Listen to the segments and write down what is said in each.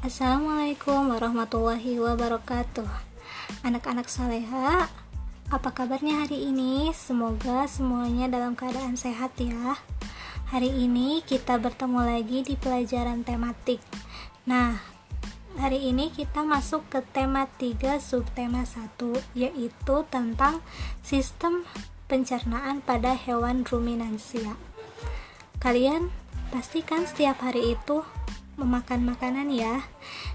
Assalamualaikum warahmatullahi wabarakatuh. Anak-anak soleha Apa kabarnya hari ini? Semoga semuanya dalam keadaan sehat ya. Hari ini kita bertemu lagi di pelajaran tematik. Nah, hari ini kita masuk ke tema 3 subtema 1 Yaitu tentang sistem pencernaan pada hewan ruminansia. Kalian pastikan setiap hari itu memakan makanan ya.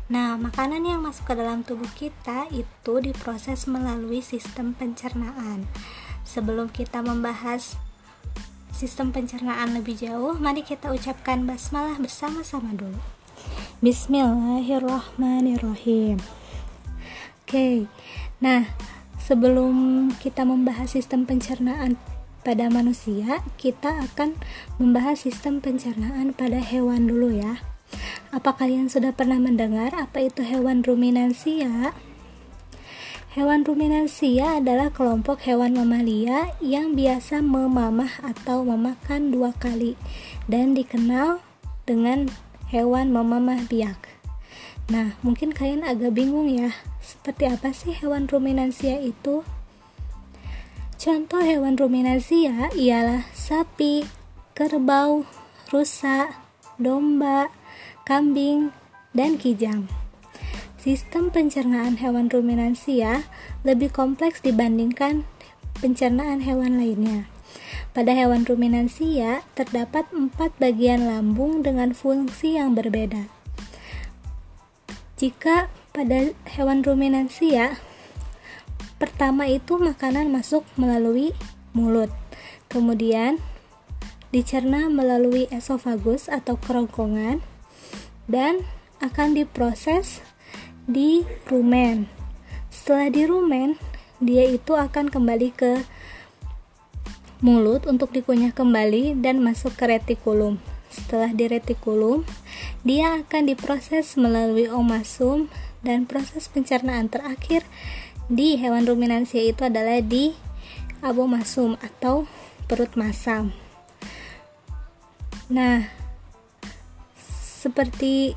Nah, makanan yang masuk ke dalam tubuh kita itu diproses melalui sistem pencernaan. Sebelum kita membahas sistem pencernaan lebih jauh, mari kita ucapkan basmalah bersama-sama dulu. Bismillahirrahmanirrahim. Oke. Nah, sebelum kita membahas sistem pencernaan pada manusia, kita akan membahas sistem pencernaan pada hewan dulu ya. Apa kalian sudah pernah mendengar apa itu hewan ruminansia? Hewan ruminansia adalah kelompok hewan mamalia yang biasa memamah atau memakan dua kali dan dikenal dengan hewan memamah biak. Nah, mungkin kalian agak bingung ya, seperti apa sih hewan ruminansia itu? Contoh hewan ruminansia ialah sapi, kerbau, rusa, domba, kambing, dan kijang. Sistem pencernaan hewan ruminansia lebih kompleks dibandingkan pencernaan hewan lainnya. Pada hewan ruminansia terdapat empat bagian lambung dengan fungsi yang berbeda. Jika pada hewan ruminansia, pertama itu makanan masuk melalui mulut, kemudian dicerna melalui esofagus atau kerongkongan, dan akan diproses di rumen. Setelah di rumen, dia itu akan kembali ke mulut untuk dikunyah kembali dan masuk ke retikulum. Setelah di retikulum, dia akan diproses melalui omasum dan proses pencernaan terakhir di hewan ruminansia itu adalah di abomasum atau perut masam. Nah, seperti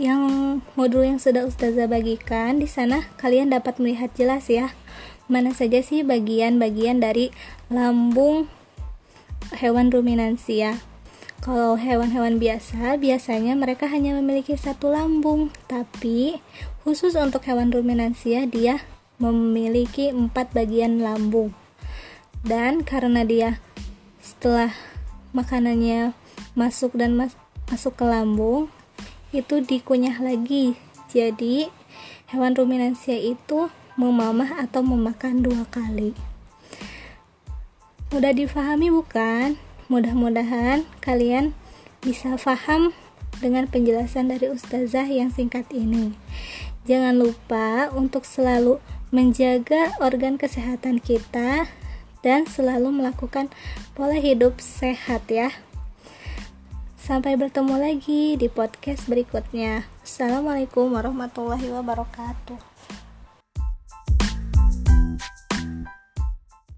yang modul yang sudah ustazah bagikan di sana kalian dapat melihat jelas ya mana saja sih bagian-bagian dari lambung hewan ruminansia kalau hewan-hewan biasa biasanya mereka hanya memiliki satu lambung tapi khusus untuk hewan ruminansia dia memiliki empat bagian lambung. Dan karena dia setelah makanannya masuk dan mas masuk ke lambung itu dikunyah lagi. Jadi hewan ruminansia itu memamah atau memakan dua kali. Mudah difahami bukan? Mudah-mudahan kalian bisa paham dengan penjelasan dari ustazah yang singkat ini. Jangan lupa untuk selalu menjaga organ kesehatan kita dan selalu melakukan pola hidup sehat ya Sampai bertemu lagi di podcast berikutnya. Assalamualaikum warahmatullahi wabarakatuh.